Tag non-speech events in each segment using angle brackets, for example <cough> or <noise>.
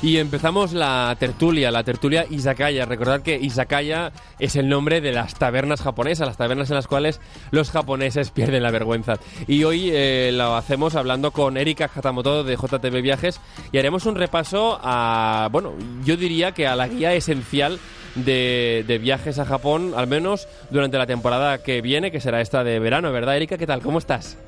Y empezamos la tertulia, la tertulia Izakaya. Recordad que Izakaya es el nombre de las tabernas japonesas, las tabernas en las cuales los japoneses <laughs> pierden la vergüenza. Y hoy eh, lo hacemos hablando con Erika Hatamoto de JTB Viajes y haremos un repaso a, bueno, yo diría que a la guía esencial de, de, viajes a Japón, al menos durante la temporada que viene, que será esta de verano, ¿verdad, Erika? ¿Qué tal? ¿Cómo estás?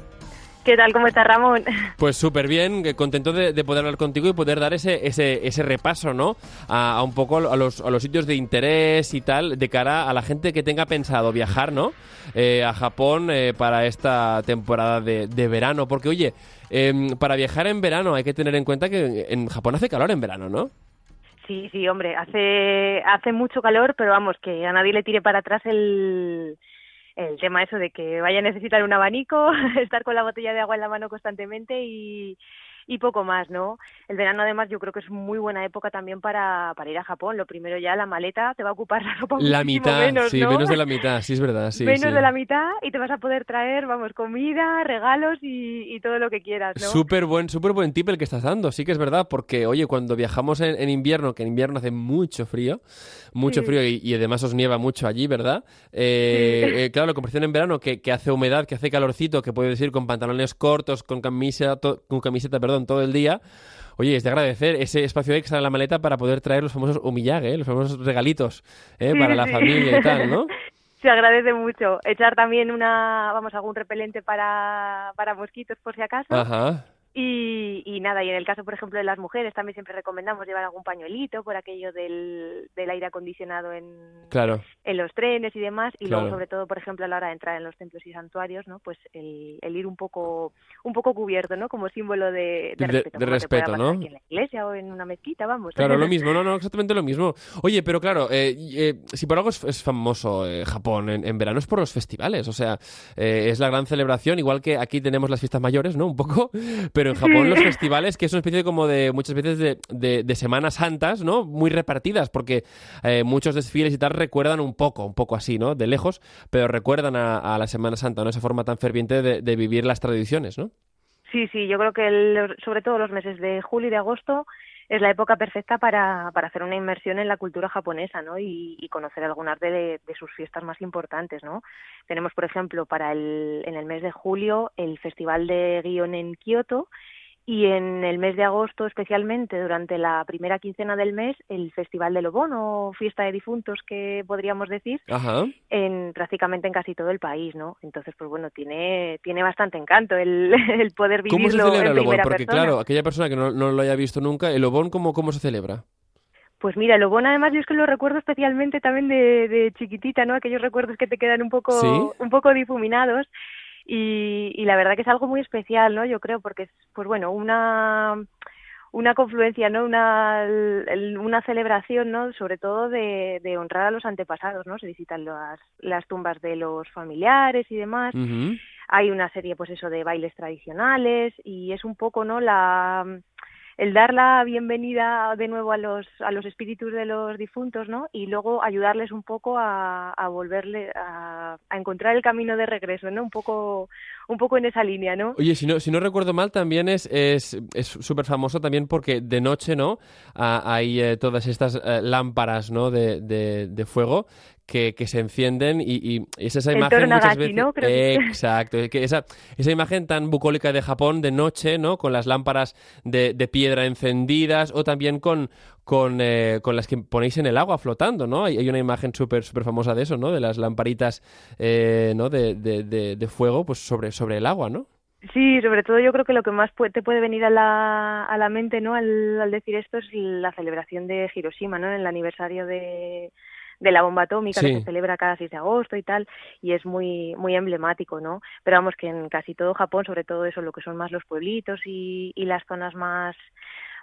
¿Qué tal? ¿Cómo estás, Ramón? Pues súper bien, contento de, poder hablar contigo y poder dar ese, ese, ese repaso, ¿no? A, un poco a los, a los sitios de interés y tal, de cara a la gente que tenga pensado viajar, ¿no? Eh, a Japón eh, para esta temporada de, de verano. Porque, oye, em, para viajar en verano hay que tener en cuenta que en Japón hace calor en verano, ¿no? Sí, sí, hombre, hace, hace mucho calor, pero vamos, que a nadie le tire para atrás el el tema eso de que vaya a necesitar un abanico, <laughs> estar con la botella de agua en la mano constantemente y, y poco más, ¿no? El verano además yo creo que es muy buena época también para, para ir a Japón. Lo primero ya la maleta te va a ocupar <laughs> la ropa La mitad, menos, sí, menos de la mitad, sí es verdad, sí. Menos de la mitad y te vas a poder traer, vamos, comida, regalos y, y todo lo que quieras, ¿no? Súper buen, súper buen tip el que estás dando, sí que es verdad, porque oye, cuando viajamos en, invierno, que en invierno hace mucho frío, mucho frío y, además os nieva mucho allí, ¿verdad? Eh, eh, claro, la comparación en verano que, que, hace humedad, que hace calorcito, que puedes ir con pantalones cortos, con camiseta, con camiseta, perdón, todo el día. Oye, es de agradecer ese espacio extra en la maleta para poder traer los famosos humillage, ¿eh? los famosos regalitos ¿eh? <laughs> para la familia y tal, ¿no? Se agradece mucho. Echar también una, vamos, algún repelente para, para mosquitos por si acaso. Ajá. Y, y, nada, y en el caso, por ejemplo, de las mujeres, también siempre recomendamos llevar algún pañuelito por aquello del, del aire acondicionado en, claro. en los trenes y demás. Y luego, sobre todo, por ejemplo, a la hora de entrar en los templos y santuarios, ¿no? Pues el, el ir un poco un poco cubierto, ¿no? Como símbolo de, de, respeto. De, respeto, ¿no? Aquí en la iglesia o en una mezquita, vamos. Claro, lo <laughs> mismo, no, no, exactamente lo mismo. Oye, pero claro, eh, eh, si por algo es, famoso eh, Japón en, en, verano es por los festivales, o sea, eh, es la gran celebración, igual que aquí tenemos las fiestas mayores, ¿no? Un poco, <laughs> pero en Japón los festivales, que es una especie como de muchas veces de, de, semanas santas, ¿no? Muy repartidas, porque eh, muchos desfiles y tal recuerdan un poco, un poco así, ¿no? De lejos, pero recuerdan a, la Semana Santa, ¿no? Esa forma tan ferviente de, vivir las tradiciones, ¿no? Sí, sí, yo creo que sobre todo los meses de julio y de agosto es la época perfecta para, para hacer una inmersión en la cultura japonesa, ¿no? Y, y conocer algunas de, de, sus fiestas más importantes, ¿no? Tenemos, por ejemplo, para el, en el mes de julio el Festival de Gion en Kioto, y en el mes de agosto especialmente durante la primera quincena del mes el Festival de Lobón o fiesta de difuntos que podríamos decir en prácticamente en casi todo el país no entonces pues bueno tiene tiene bastante encanto el, <laughs> el poder vivirlo ¿Cómo se celebra en el Lobón? porque claro aquella persona que no, no, lo haya visto nunca el Lobón cómo cómo se celebra pues mira, el Lobón además yo es que lo recuerdo especialmente también de, de chiquitita, ¿no? Aquellos recuerdos que te quedan un poco, un poco difuminados y, y la verdad que es algo muy especial, ¿no? Yo creo, porque es, pues bueno, una una confluencia, ¿no? Una, una celebración, ¿no? Sobre todo de, de, honrar a los antepasados, ¿no? Se visitan las, las tumbas de los familiares y demás. Hay una serie, pues eso, de bailes tradicionales y es un poco, ¿no? La el dar la bienvenida de nuevo a los, a los espíritus de los difuntos, ¿no? Y luego ayudarles un poco a, a volverle a, encontrar el camino de regreso, ¿no? Un poco, un poco en esa línea, ¿no? Oye, si no, si no recuerdo mal, también es súper es, famoso también porque de noche, ¿no? Ah, hay eh, todas estas eh, lámparas, ¿no? De, de, de fuego que, que, se encienden y, y es esa imagen muchas veces ¿no? exacto que esa, esa imagen tan bucólica de Japón de noche no con las lámparas de, de piedra encendidas o también con con, eh, con las que ponéis en el agua flotando no hay, hay una imagen súper súper famosa de eso no de las lamparitas eh, no de, de, de, fuego pues sobre sobre el agua no Sí, sobre todo yo creo que lo que más te puede venir a la, a la mente, ¿no? Al, al decir esto es la celebración de Hiroshima, ¿no? En el aniversario de, de la bomba atómica que se celebra cada 6 de agosto y tal, y es muy muy emblemático, ¿no? Pero vamos que en casi todo Japón, sobre todo eso, lo que son más los pueblitos y, y las zonas más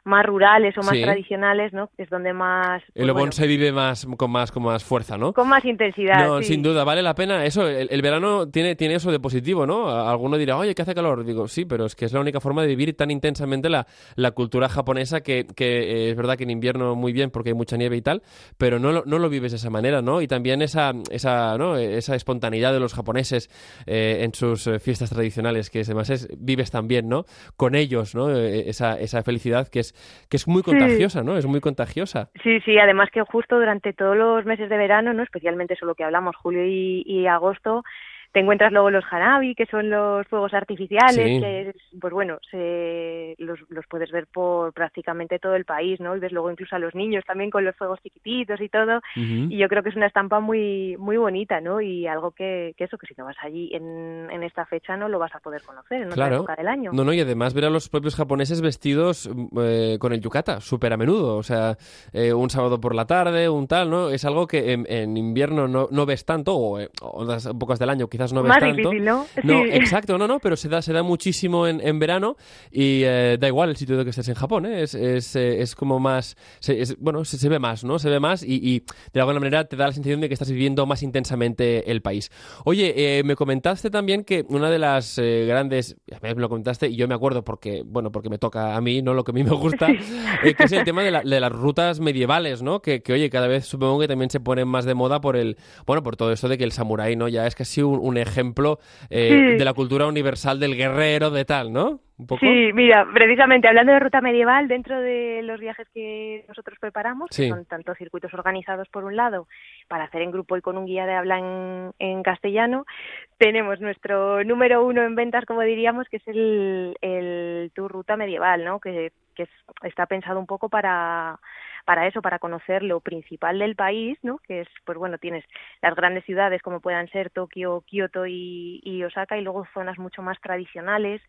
más rurales o más tradicionales, ¿no? Es donde más... Pues, el Obon se vive más con más con más fuerza, ¿no? Con más intensidad, No, sin duda, vale la pena. Eso, el, verano tiene, tiene eso de positivo, ¿no? Alguno dirá, oye, que hace calor. Digo, sí, pero es que es la única forma de vivir tan intensamente la, la cultura japonesa que, que eh, es verdad que en invierno muy bien porque hay mucha nieve y tal, pero no lo, no lo vives de esa manera, ¿no? Y también esa, esa, ¿no? esa espontaneidad de los japoneses eh, en sus eh, fiestas tradicionales, que además es, vives también, ¿no? Con ellos, ¿no? esa, esa felicidad que es que es muy contagiosa, ¿no? Es muy contagiosa. Sí, sí, además que justo durante todos los meses de verano, ¿no? Especialmente eso lo que hablamos, julio y agosto, te encuentras luego los hanabi, que son los fuegos artificiales, que pues bueno, se, los, los, puedes ver por prácticamente todo el país, ¿no? Y ves luego incluso a los niños también con los fuegos chiquititos y todo. Y yo creo que es una estampa muy muy bonita, ¿no? Y algo que, que eso, que si no vas allí en, en esta fecha no lo vas a poder conocer en otra época del año. No, no, y además ver a los propios japoneses vestidos eh, con el yukata, súper a menudo. O sea, eh, un sábado por la tarde, un tal, ¿no? Es algo que en, invierno no, no ves tanto, o, en eh, pocas del año quizás no ves Más tanto. Difícil, ¿no? No, <laughs> exacto, no, no, pero se da, se da muchísimo en, en verano y eh, da igual el sitio de que estés en Japón, ¿eh? es, es, eh, es, como más, bueno, se, se, ve más, ¿no? Se ve más y, y, de alguna manera te da la sensación de que estás viviendo más intensamente el país. Oye, eh, me comentaste también que una de las grandes, me lo comentaste y yo me acuerdo porque, bueno, porque me toca a mí, ¿no? Lo que a mí me gusta, que es el tema de, la, de, las rutas medievales, ¿no? Que, que, oye, cada vez supongo que también se ponen más de moda por el, bueno, por todo esto de que el samurái, ¿no? Ya es casi un, un ejemplo eh, sí. de la cultura universal del guerrero, de tal, ¿no? Sí, mira, precisamente hablando de ruta medieval, dentro de los viajes que nosotros preparamos, sí. que son tanto circuitos organizados por un lado, para hacer en grupo y con un guía de habla en, en castellano, tenemos nuestro número uno en ventas, como diríamos, que es el, el tour ruta medieval, ¿no? Que, que es, está pensado un poco para para eso, para conocer lo principal del país, ¿no? Que es, pues bueno, tienes las grandes ciudades como puedan ser Tokio, Kioto y, y Osaka, y luego zonas mucho más tradicionales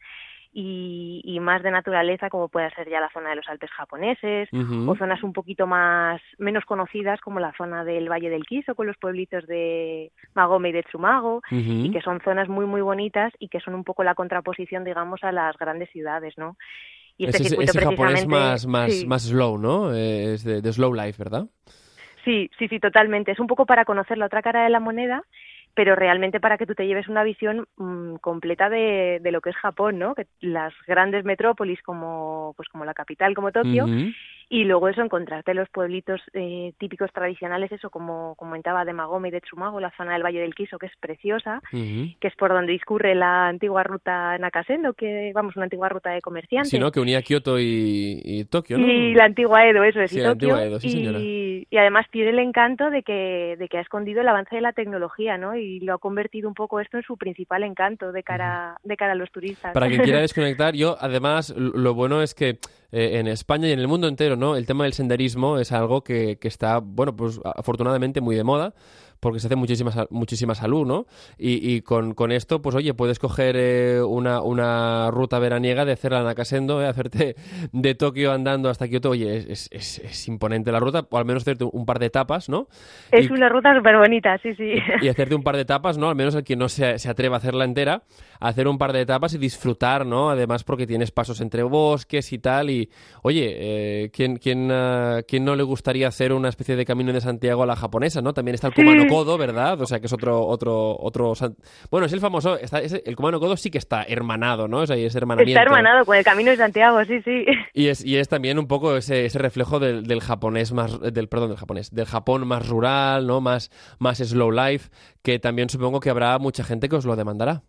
y, y, más de naturaleza como puede ser ya la zona de los Alpes japoneses uh -huh. o zonas un poquito más menos conocidas como la zona del Valle del Kiso con los pueblitos de Magome y de Tsumago uh -huh. y que son zonas muy muy bonitas y que son un poco la contraposición digamos a las grandes ciudades, ¿no? Y este ese, circuito ese precisamente, japonés más, más, sí. más slow, ¿no? Eh, es de, de slow life, ¿verdad? Sí, sí, sí, totalmente. Es un poco para conocer la otra cara de la moneda pero realmente para que tú te lleves una visión mmm, completa de, de, lo que es Japón, ¿no? Que las grandes metrópolis como pues como la capital, como Tokio, uh -huh. Y luego eso encontrarte los pueblitos eh, típicos tradicionales, eso como comentaba de Magome y de Tsumago, la zona del Valle del Kiso que es preciosa, uh -huh. que es por donde discurre la antigua ruta Nakasendo, que vamos una antigua ruta de comerciantes. Sí, ¿no? Que unía Kioto y, y Tokio, ¿no? Y la antigua Edo, eso es, sí, y Tokio. Edo, sí, y, y, además tiene el encanto de que de que ha escondido el avance de la tecnología, ¿no? Y lo ha convertido un poco esto en su principal encanto de cara, de cara a los turistas. Para quien quiera <laughs> desconectar, yo además lo bueno es que eh, en España y en el mundo entero, ¿no? El tema del senderismo es algo que, que está, bueno, pues afortunadamente muy de moda porque se hace muchísima, muchísima salud, ¿no? Y, y con, con, esto, pues oye, puedes coger eh, una, una ruta veraniega de hacer la Nakasendo, eh, hacerte de Tokio andando hasta Kioto, oye, es, es, es, imponente la ruta, o al menos hacerte un par de etapas, ¿no? Es y, una ruta súper bonita, sí, sí. Y hacerte un par de etapas, ¿no? Al menos el que no se, se atreva a hacerla entera, hacer un par de etapas y disfrutar, ¿no? Además porque tienes pasos entre bosques y tal, y oye, eh, ¿quién, quién, uh, ¿quién no le gustaría hacer una especie de camino de Santiago a la japonesa, ¿no? También está el Kumano Kodo, ¿verdad? O sea, que es otro, otro, otro... Bueno, es el famoso... Está, es, el Kumano Kodo sí que está hermanado, ¿no? O sea, es hermanamiento. Está hermanado con el Camino de Santiago, sí, sí. Y es, y es también un poco ese, ese reflejo del, del, japonés más... Del, perdón, del japonés. Del Japón más rural, ¿no? Más, más slow life, que también supongo que habrá mucha gente que os lo demandará.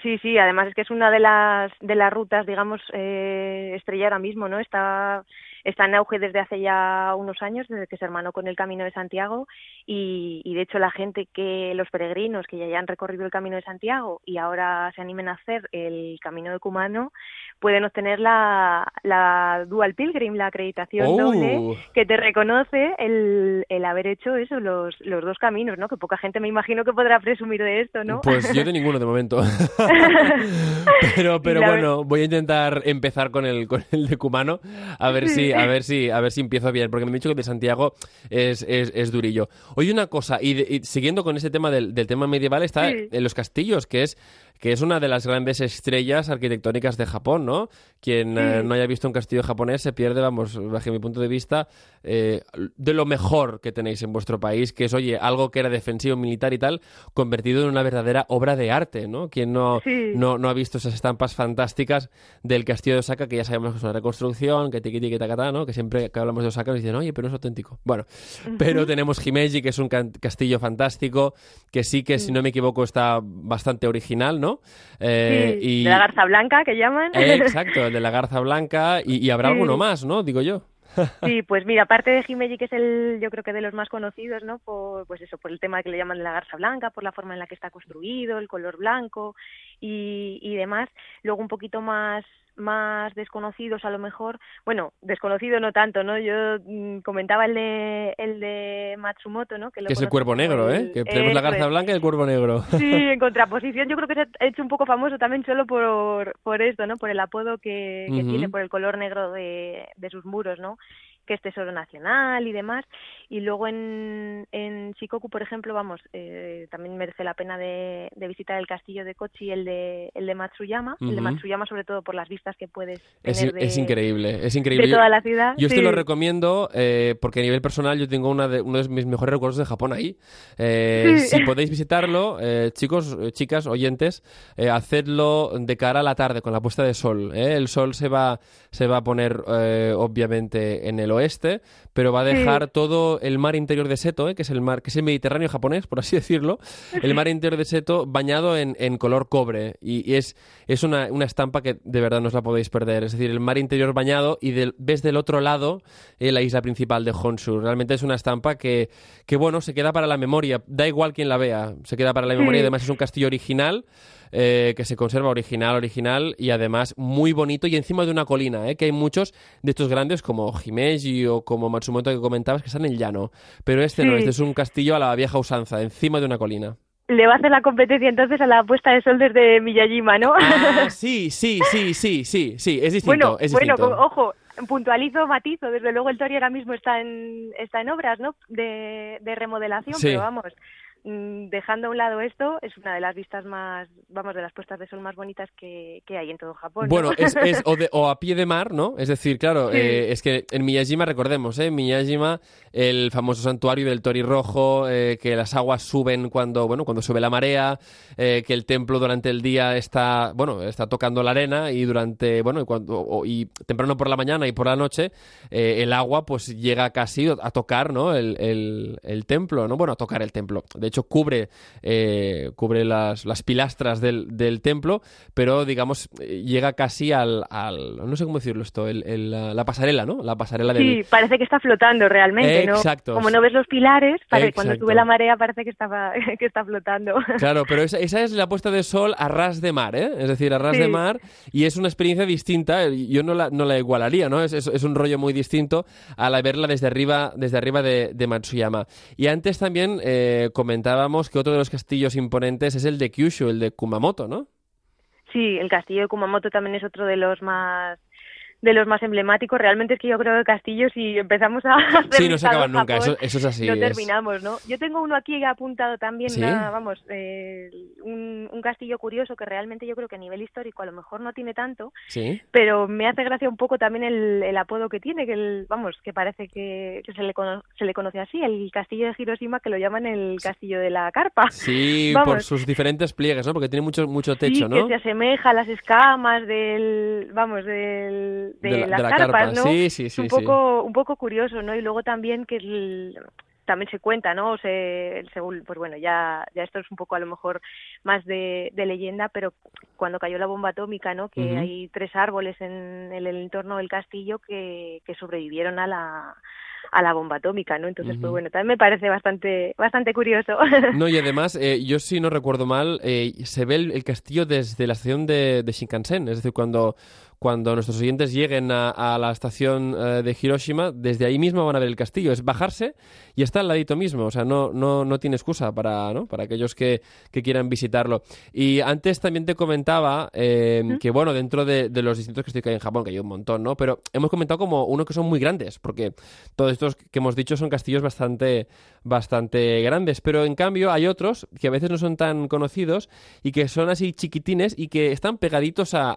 Sí, sí, además es que es una de las de las rutas, digamos, eh, estrella ahora mismo, ¿no? Está está en auge desde hace ya unos años, desde que se hermanó con el Camino de Santiago y, y, de hecho la gente que, los peregrinos que ya han recorrido el Camino de Santiago y ahora se animen a hacer el Camino de Cumano, pueden obtener la, la Dual Pilgrim, la acreditación oh. doble, que te reconoce el, el haber hecho eso, los, los dos caminos, ¿no? Que poca gente me imagino que podrá presumir de esto, ¿no? Pues yo de ninguno de momento. <laughs> pero pero bueno, voy a intentar empezar con el, con el de Cumano, a ver si a ver si, a ver si empiezo bien, porque me han dicho que de Santiago es, es, es durillo. Oye, una cosa, y, siguiendo con ese tema del, del tema medieval, está sí. en los castillos, que es que es una de las grandes estrellas arquitectónicas de Japón, ¿no? Quien sí. eh, no haya visto un castillo japonés se pierde, vamos, bajo mi punto de vista, eh, de lo mejor que tenéis en vuestro país, que es, oye, algo que era defensivo, militar y tal, convertido en una verdadera obra de arte, ¿no? Quien no, sí. no, no, ha visto esas estampas fantásticas del castillo de Osaka, que ya sabemos que es una reconstrucción, que tiki tiki takata, ¿no? Que siempre que hablamos de Osaka nos dicen, oye, pero no es auténtico. Bueno, uh -huh. pero tenemos Himeji, que es un castillo fantástico, que sí que, si no me equivoco, está bastante original, ¿no? ¿No? Eh, y... De la garza blanca, que llaman. <laughs> exacto, el de la garza blanca, y, habrá alguno más, ¿no? Digo yo. Sí, pues mira, aparte de Himeji, que es el, yo creo que de los más conocidos, ¿no? Por, pues eso, por el tema que le llaman la garza blanca, por la forma en la que está construido, el color blanco y, y demás. Luego un poquito más más desconocidos a lo mejor, bueno, desconocido no tanto, ¿no? Yo mm, comentaba el de el de Matsumoto, ¿no? Que, es el cuervo negro, ¿eh? Que tenemos la garza blanca y el cuervo negro. <laughs> Sí, en <laughs> contraposición yo creo que se ha hecho un poco famoso también solo por, por esto, ¿no? Por el apodo que, tiene, por el color negro de, de sus muros, ¿no? Que es Tesoro Nacional y demás. Y luego en, en Shikoku, por ejemplo, vamos, eh, también merece la pena de, visitar el castillo de Kochi, el de, el de Matsuyama. El de Matsuyama, sobre todo por las vistas que puedes tener es, increíble, es increíble. De toda la ciudad. Yo, esto lo recomiendo eh, porque a nivel personal yo tengo una de, uno de mis mejores recuerdos de Japón ahí. Eh, si podéis visitarlo, chicos, chicas, oyentes, hacedlo de cara a la tarde con la puesta de sol. El sol se va, se va a poner, obviamente, en el oeste, pero va a dejar todo el mar interior de Seto, ¿eh? que es el mar, que es el Mediterráneo japonés, por así <laughs> decirlo, el mar interior de Seto bañado en, color cobre. Y, es, es una, estampa que de verdad no os la podéis perder. Es decir, el mar interior bañado y ves del otro lado eh, la isla principal de Honshu. Realmente es una estampa que, que, bueno, se queda para la memoria. Da igual quien la vea, se queda para la memoria. Además es un castillo original. Eh, que se conserva original, original y además muy bonito y encima de una colina, ¿eh? que hay muchos de estos grandes como Himeji o como Matsumoto que comentabas que están en llano, pero este no, este es un castillo a la vieja usanza, encima de una colina le va a hacer la competencia entonces a la puesta de sol desde Miyajima, ¿no? Ah, <laughs> sí, sí, sí, sí, sí, sí, es distinto. Bueno, bueno, ojo, puntualizo, matizo, desde luego el Tori ahora mismo está en, está en obras, ¿no? De, de remodelación, pero vamos, dejando a un lado esto, es una de las vistas más, vamos, de las puestas de sol más bonitas que, hay en todo Japón. Bueno, es, o, a pie de mar, ¿no? Es decir, claro, eh, es que en Miyajima, recordemos, ¿eh? Miyajima, el famoso santuario del Tori Rojo, eh, que las aguas suben cuando, bueno, cuando sube la marea, eh, que el templo durante el día está, bueno, está tocando la arena y durante, bueno, y, cuando, y temprano por la mañana y por la noche, el agua pues llega casi a tocar, ¿no? El, el, el templo, ¿no? Bueno, a tocar el templo. De hecho cubre, eh, cubre las, las pilastras del, del, templo, pero digamos llega casi al, al, no sé cómo decirlo esto, el, la, pasarela, ¿no? La pasarela del... Sí, parece que está flotando realmente, Exacto. Como no ves los pilares, cuando sube la marea parece que está, <laughs> que está flotando. Claro, <laughs> pero esa, esa, es la puesta de sol a ras de mar, ¿eh? Es decir, a ras de mar, y es una experiencia distinta, yo no la, no la igualaría, ¿no? Es, es, un rollo muy distinto a la verla desde arriba, desde arriba de, de Matsuyama. Y antes también eh, comentábamos que otro de los castillos imponentes es el de Kyushu, el de Kumamoto, ¿no? Sí, el castillo de Kumamoto también es otro de los más de los más emblemáticos. Realmente es que yo creo que castillos y empezamos a <laughs> hacer Sí, no se acaban nunca, eso, es así. No terminamos, ¿no? Yo tengo uno aquí apuntado también, vamos, eh, un, un, castillo curioso que realmente yo creo que a nivel histórico a lo mejor no tiene tanto, ¿Sí? pero me hace gracia un poco también el, el apodo que tiene, que el, vamos, que parece que, se, le se le conoce así, el castillo de Hiroshima, que lo llaman el castillo de la carpa. Sí, por <laughs> sus diferentes pliegues, ¿no? Porque tiene mucho, mucho techo, ¿no? que se asemeja a las escamas del, vamos, del de, las carpas, ¿no? Sí, sí, sí. un poco, un poco curioso, ¿no? Y luego también que también se cuenta, ¿no? O se, según, pues bueno, ya, ya esto es un poco a lo mejor más de, de leyenda, pero cuando cayó la bomba atómica, ¿no? Que hay tres árboles en el, entorno del castillo que, que sobrevivieron a la a la bomba atómica, ¿no? Entonces, pues bueno, también me parece bastante, bastante curioso. <laughs> No, y además, eh, yo si no recuerdo mal, eh, se ve el, castillo desde la estación de, de Shinkansen, es decir, cuando, cuando nuestros oyentes lleguen a, la estación eh, de Hiroshima, desde ahí mismo van a ver el castillo. Es bajarse y está al ladito mismo. O sea, no, no, no tiene excusa para, ¿no? para aquellos que, que quieran visitarlo. Y antes también te comentaba eh, que, bueno, dentro de, los distintos que estoy en Japón, que hay un montón, ¿no? Pero hemos comentado como uno que son muy grandes, porque todos estos que hemos dicho son castillos bastante, bastante grandes. Pero en cambio hay otros que a veces no son tan conocidos y que son así chiquitines y que están pegaditos a,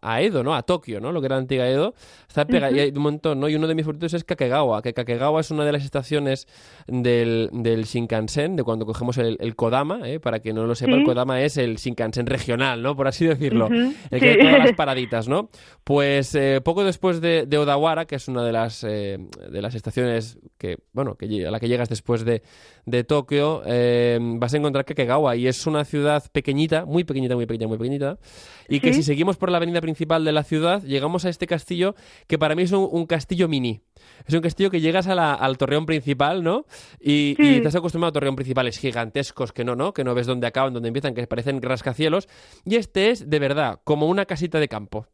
a, Edo, ¿no? Tokio, ¿no? Lo que era la antigua Edo, está pegado, y hay un montón, ¿no? Y uno de mis favoritos es Kakegawa, que Kakegawa es una de las estaciones del, del Shinkansen, de cuando cogemos el, Kodama, ¿eh? Para que no lo sepa, el Kodama es el Shinkansen regional, ¿no? Por así decirlo, el que hay todas las <laughs> paraditas, ¿no? Pues eh, poco después de, Odawara, que es una de las, eh, de las estaciones estaciones que, bueno, que, a la que llegas después de, de Tokio, eh, vas a encontrar Kakegawa y es una ciudad pequeñita, muy pequeñita, muy pequeñita, muy pequeñita, y que si seguimos por la avenida principal de la ciudad, llegamos a este castillo que para mí es un, castillo mini. Es un castillo que llegas al torreón principal, ¿no? Y, y, te has acostumbrado a torreón principales gigantescos que no, ¿no? Que no ves dónde acaban, dónde empiezan, que parecen rascacielos. Y este es, de verdad, como una casita de campo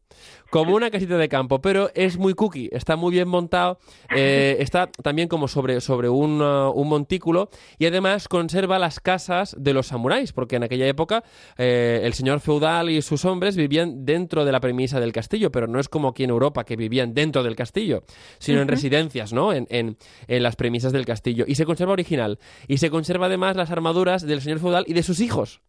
como una casita de campo, pero es muy cookie, está muy bien montado, eh, está también como sobre, sobre un, uh, un, montículo y además conserva las casas de los samuráis, porque en aquella época eh, el señor feudal y sus hombres vivían dentro de la premisa del castillo, pero no es como aquí en Europa que vivían dentro del castillo, sino en residencias, ¿no? En, en, en las premisas del castillo. Y se conserva original. Y se conserva además las armaduras del señor feudal y de sus hijos.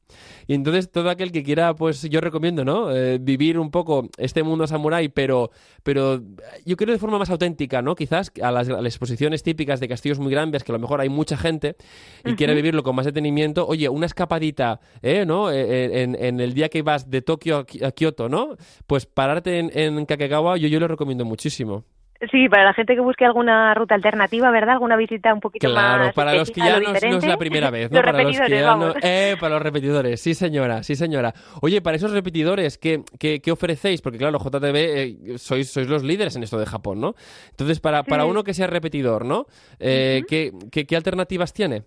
Y entonces todo aquel que quiera, pues yo recomiendo, ¿no? Eh, vivir un poco este mundo samurái, pero, pero yo creo de forma más auténtica, ¿no? Quizás a las, exposiciones típicas de castillos muy grandes, que a lo mejor hay mucha gente y quiere vivirlo con más detenimiento. Oye, una escapadita, ¿eh? ¿no? Eh, en, el día que vas de Tokio a Kioto, ¿no? Pues pararte en, en Kakegawa, yo, yo lo recomiendo muchísimo. Sí, para la gente que busque alguna ruta alternativa, ¿verdad? Alguna visita un poquito más. Claro, <laughs> para los que ya no, es la primera vez, ¿no? para los que ya no. Eh, para los repetidores, sí, señora, sí, señora. Oye, para esos repetidores, ¿qué, qué, ofrecéis? Porque, claro, JTV eh, sois, sois los líderes en esto de Japón, ¿no? Entonces, para, para uno que sea repetidor, ¿no? Eh, ¿qué, qué, qué alternativas tiene?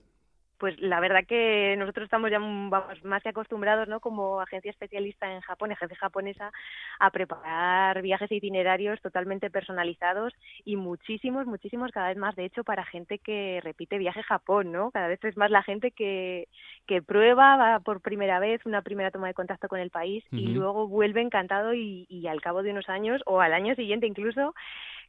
Pues la verdad que nosotros estamos ya vamos, más que acostumbrados, ¿no? Como agencia especialista en Japón, agencia japonesa, a preparar viajes e itinerarios totalmente personalizados y muchísimos, muchísimos cada vez más, de hecho, para gente que repite viaje a Japón, ¿no? Cada vez es más la gente que, que prueba, va por primera vez, una primera toma de contacto con el país y luego vuelve encantado y, y al cabo de unos años o al año siguiente incluso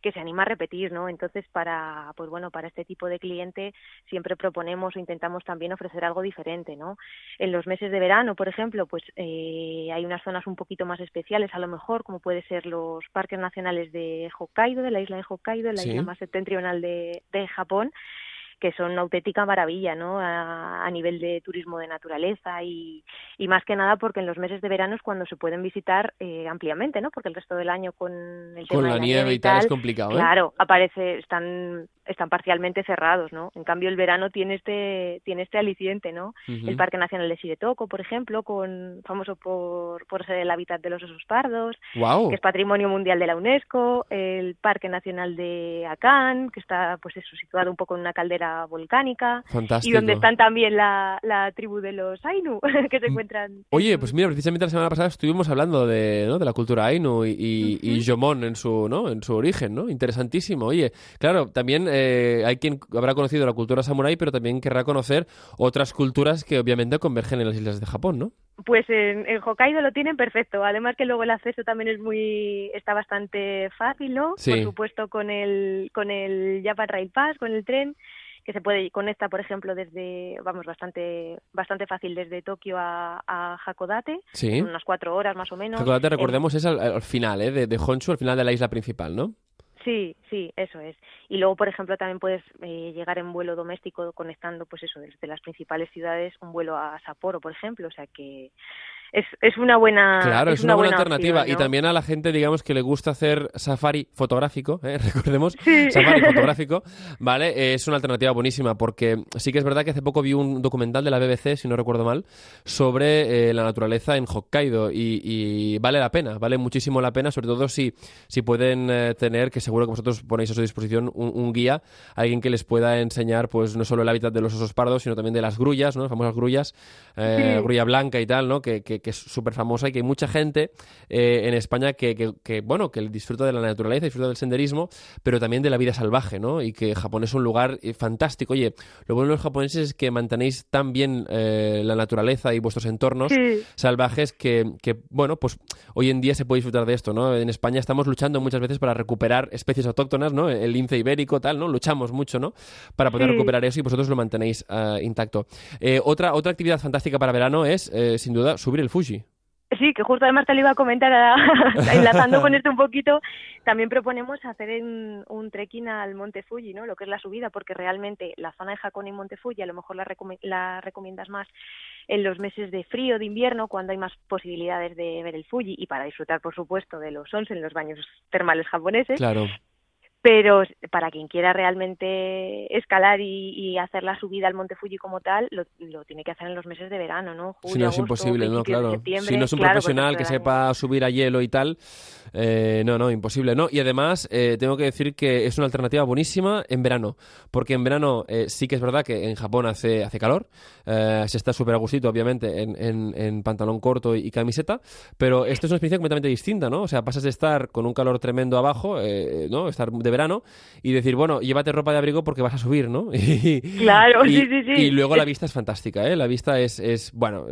que se anima a repetir, ¿no? Entonces, para, pues bueno, para este tipo de cliente siempre proponemos o intentamos también ofrecer algo diferente, ¿no? En los meses de verano, por ejemplo, pues eh, hay unas zonas un poquito más especiales, a lo mejor, como puede ser los parques nacionales de Hokkaido, de la isla de Hokkaido, la isla más septentrional de, de Japón, que son una auténtica maravilla, ¿no? A, nivel de turismo de naturaleza y, y, más que nada porque en los meses de verano es cuando se pueden visitar eh, ampliamente, ¿no? Porque el resto del año con el tema con la, nieve y tal, es complicado. ¿eh? Claro, aparece, están están parcialmente cerrados, ¿no? En cambio el verano tiene este tiene este aliciente, ¿no? El Parque Nacional de Siretoko, por ejemplo, con famoso por, por ser el hábitat de los osos pardos, que es Patrimonio Mundial de la UNESCO, el Parque Nacional de Akan, que está pues eso situado un poco en una caldera volcánica Fantástico. y donde están también la, la tribu de los Ainu <laughs> que se mm. encuentran. Oye, pues mira, precisamente la semana pasada estuvimos hablando de, ¿no? de la cultura Ainu y, y, y Jomon en su, ¿no? en su origen, ¿no? Interesantísimo. Oye, claro, también eh, hay quien habrá conocido la cultura samurái, pero también querrá conocer otras culturas que obviamente convergen en las islas de Japón, ¿no? Pues en, Hokkaido lo tienen perfecto. Además que luego el acceso también es muy está bastante fácil, ¿no? Por supuesto con el con el Japan Rail Pass, con el tren que se puede conecta por ejemplo desde vamos bastante bastante fácil desde Tokio a, a Hakodate sí. unas cuatro horas más o menos Hakodate recordemos es al, final ¿eh? de, de Honshu al final de la isla principal ¿no? Sí, sí, eso es. Y luego, por ejemplo, también puedes eh, llegar en vuelo doméstico conectando, pues eso, desde las principales ciudades, un vuelo a Sapporo, por ejemplo. O sea que es, es una buena claro es, una, buena, alternativa. y también a la gente digamos que le gusta hacer safari fotográfico ¿eh? <laughs> recordemos safari fotográfico vale es una alternativa buenísima porque sí que es verdad que hace poco vi un documental de la BBC si no recuerdo mal sobre eh, la naturaleza en Hokkaido. Y, vale la pena vale muchísimo la pena sobre todo si si pueden eh, tener que seguro que vosotros ponéis a su disposición un, guía alguien que les pueda enseñar pues no solo el hábitat de los osos pardos sino también de las grullas no las famosas grullas grulla blanca y tal no que que, es súper famosa y que hay mucha gente eh, en España que, que, bueno, que disfruta de la naturaleza, disfruta del senderismo, pero también de la vida salvaje, ¿no? Y que Japón es un lugar eh, fantástico. Oye, lo bueno de los japoneses es que mantenéis tan bien eh, la naturaleza y vuestros entornos salvajes que, que, bueno, pues hoy en día se puede disfrutar de esto, ¿no? En España estamos luchando muchas veces para recuperar especies autóctonas, ¿no? El lince ibérico, tal, ¿no? Luchamos mucho, ¿no? Para poder recuperar eso y vosotros lo mantenéis intacto. otra, otra actividad fantástica para verano es, sin duda, subir el Fuji. Sí, que justo además te lo iba a comentar, <laughs> enlazando con esto un poquito, también proponemos hacer un, trekking al Monte Fuji, ¿no? Lo que es la subida, porque realmente la zona de Hakone y Monte Fuji a lo mejor la, la recomiendas más en los meses de frío, de invierno, cuando hay más posibilidades de ver el Fuji y para disfrutar, por supuesto, de los onsen, los baños termales japoneses. Claro pero para quien quiera realmente escalar y, hacer la subida al Monte Fuji como tal, lo, tiene que hacer en los meses de verano, ¿no? si no es imposible, ¿no? Claro. Si no es un profesional que sepa subir a hielo y tal, eh, no, no, imposible, ¿no? Y además, eh, tengo que decir que es una alternativa buenísima en verano, porque en verano eh, sí que es verdad que en Japón hace, hace calor, se está súper a gustito, obviamente, en, en, pantalón corto y, camiseta, pero esto es una experiencia completamente distinta, ¿no? O sea, pasas de estar con un calor tremendo abajo, ¿no? Estar de verano y decir, bueno, llévate ropa de abrigo porque vas a subir, ¿no? <laughs> Y, claro, sí, sí, sí. Y luego la vista es fantástica, ¿eh? La vista es, es bueno,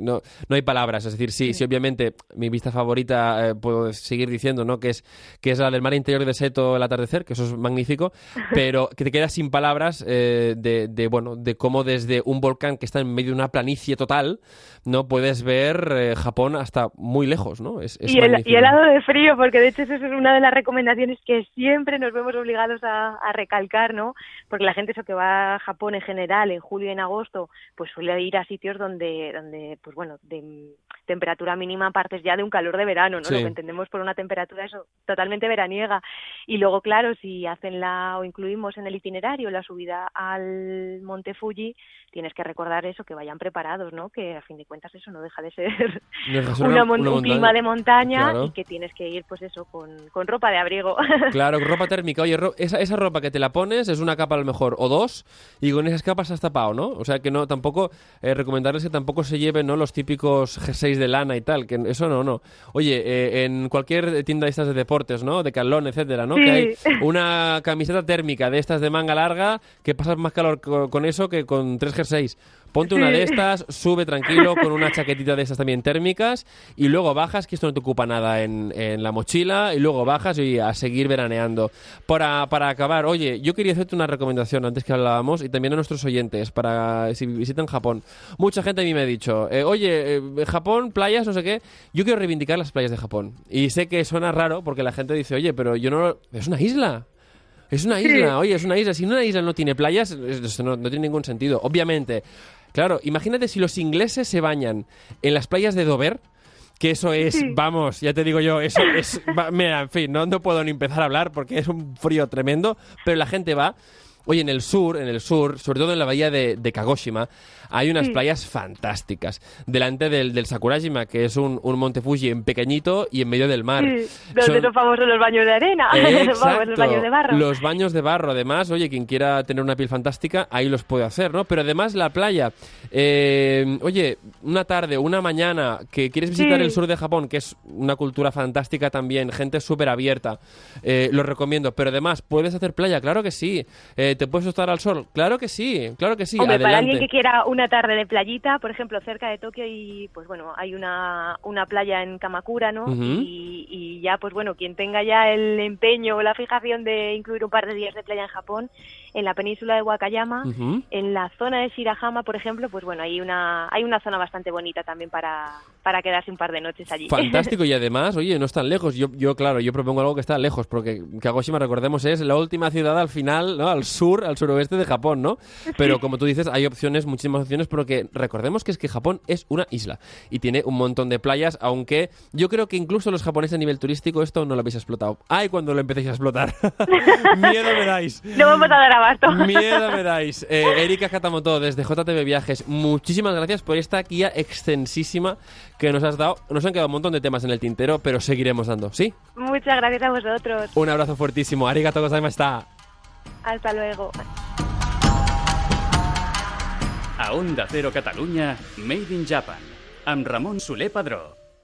no, no hay palabras, es decir, sí, sí, obviamente mi vista favorita, puedo seguir diciendo, ¿no? Que es, que es la del mar interior de Seto el atardecer, que eso es magnífico, <laughs> pero que te quedas sin palabras eh, de, de, bueno, de cómo desde un volcán que está en medio de una planicie total, ¿no? Puedes ver eh, Japón hasta muy lejos, ¿no? Es, y, el, y helado de frío, porque de hecho eso es una de las recomendaciones que siempre nos vemos obligados a, a recalcar, ¿no? Porque la gente eso que va a Japón en general, en julio y en agosto, pues suele ir a sitios donde, donde pues bueno, de temperatura mínima partes ya de un calor de verano, ¿no? Lo que entendemos por una temperatura eso totalmente veraniega. Y luego, claro, si hacen la o incluimos en el itinerario la subida al Monte Fuji, tienes que recordar eso, que vayan preparados, ¿no? Que a fin de cuentas eso no deja de ser, <laughs> un clima de montaña y que tienes que ir, pues eso, con, con ropa de abrigo. <laughs> Claro, ropa térmica. Oye, esa, esa ropa que te la pones es una capa a lo mejor o dos y con esas capas has tapado, ¿no? O sea que no, tampoco, eh, recomendarles que tampoco se lleven, ¿no? Los típicos jerseys de lana y tal, que eso no, no. Oye, eh, en cualquier tienda de estas de deportes, ¿no? De calón, etcétera, ¿no? Que hay <laughs> una camiseta térmica de estas de manga larga que pasas más calor con eso que con tres jerseys. Ponte una de estas, sube tranquilo con una chaquetita de estas también térmicas y luego bajas, que esto no te ocupa nada en, en la mochila, y luego bajas y a seguir veraneando. Para, para acabar, oye, yo quería hacerte una recomendación antes que hablábamos y también a nuestros oyentes para si visitan Japón. Mucha gente a mí me ha dicho, eh, oye, eh, Japón, playas, no sé qué. Yo quiero reivindicar las playas de Japón. Y sé que suena raro porque la gente dice, oye, pero yo no... Es una isla. Es una isla, oye, es una isla. Si una isla no tiene playas, no, no tiene ningún sentido. Obviamente, Claro, imagínate si los ingleses se bañan en las playas de Dover, que eso es, vamos, ya te digo yo, eso es, mira, en fin, no, no puedo ni empezar a hablar porque es un frío tremendo, pero la gente va Oye, en el sur, en el sur, sobre todo en la bahía de, Kagoshima, hay unas playas fantásticas. Delante del, del, Sakurajima, que es un, monte Fuji en pequeñito y en medio del mar. Sí, donde son famosos los baños de arena, <laughs> los baños de barro. Los baños de barro, además, oye, quien quiera tener una piel fantástica, ahí los puede hacer, ¿no? Pero además la playa, eh, oye, una tarde, una mañana, que quieres visitar el sur de Japón, que es una cultura fantástica también, gente súper abierta, eh, lo recomiendo. Pero además, ¿puedes hacer playa? Claro que sí. Eh, ¿te puedes estar al sol? Claro que sí, claro que sí. Hombre, para alguien que quiera una tarde de playita, por ejemplo, cerca de Tokio y pues bueno, hay una, una playa en Kamakura, ¿no? y, y, ya pues bueno, quien tenga ya el empeño o la fijación de incluir un par de días de playa en Japón, en la península de Wakayama, en la zona de Shirahama, por ejemplo, pues bueno, hay una hay una zona bastante bonita también para, para quedarse un par de noches allí. <laughs> Fantástico y además, oye, no están lejos. Yo, yo claro, yo propongo algo que está lejos porque Kagoshima, recordemos, es la última ciudad al final, ¿no? Al sur, al suroeste de Japón, ¿no? <laughs> Pero como tú dices, hay opciones, muchísimas opciones, porque recordemos que es que Japón es una isla y tiene un montón de playas, aunque yo creo que incluso los japoneses a nivel turístico esto no lo habéis explotado. ¡Ay, cuando lo empecéis a explotar! <laughs> Miedo me dais. No vamos a dar abasto. Miedo me <laughs> dais. Eh, Erika Katamoto, desde JTV Viajes, muchísimas gracias por esta guía extensísima que nos has dado. Nos han quedado un montón de temas en el tintero, pero seguiremos dando, ¿sí? Muchas gracias a vosotros. Un abrazo fuertísimo. Arigato gozaimashita. Hasta luego. A Onda Cero Catalunya, Made in Japan, amb Ramon Soler Padró.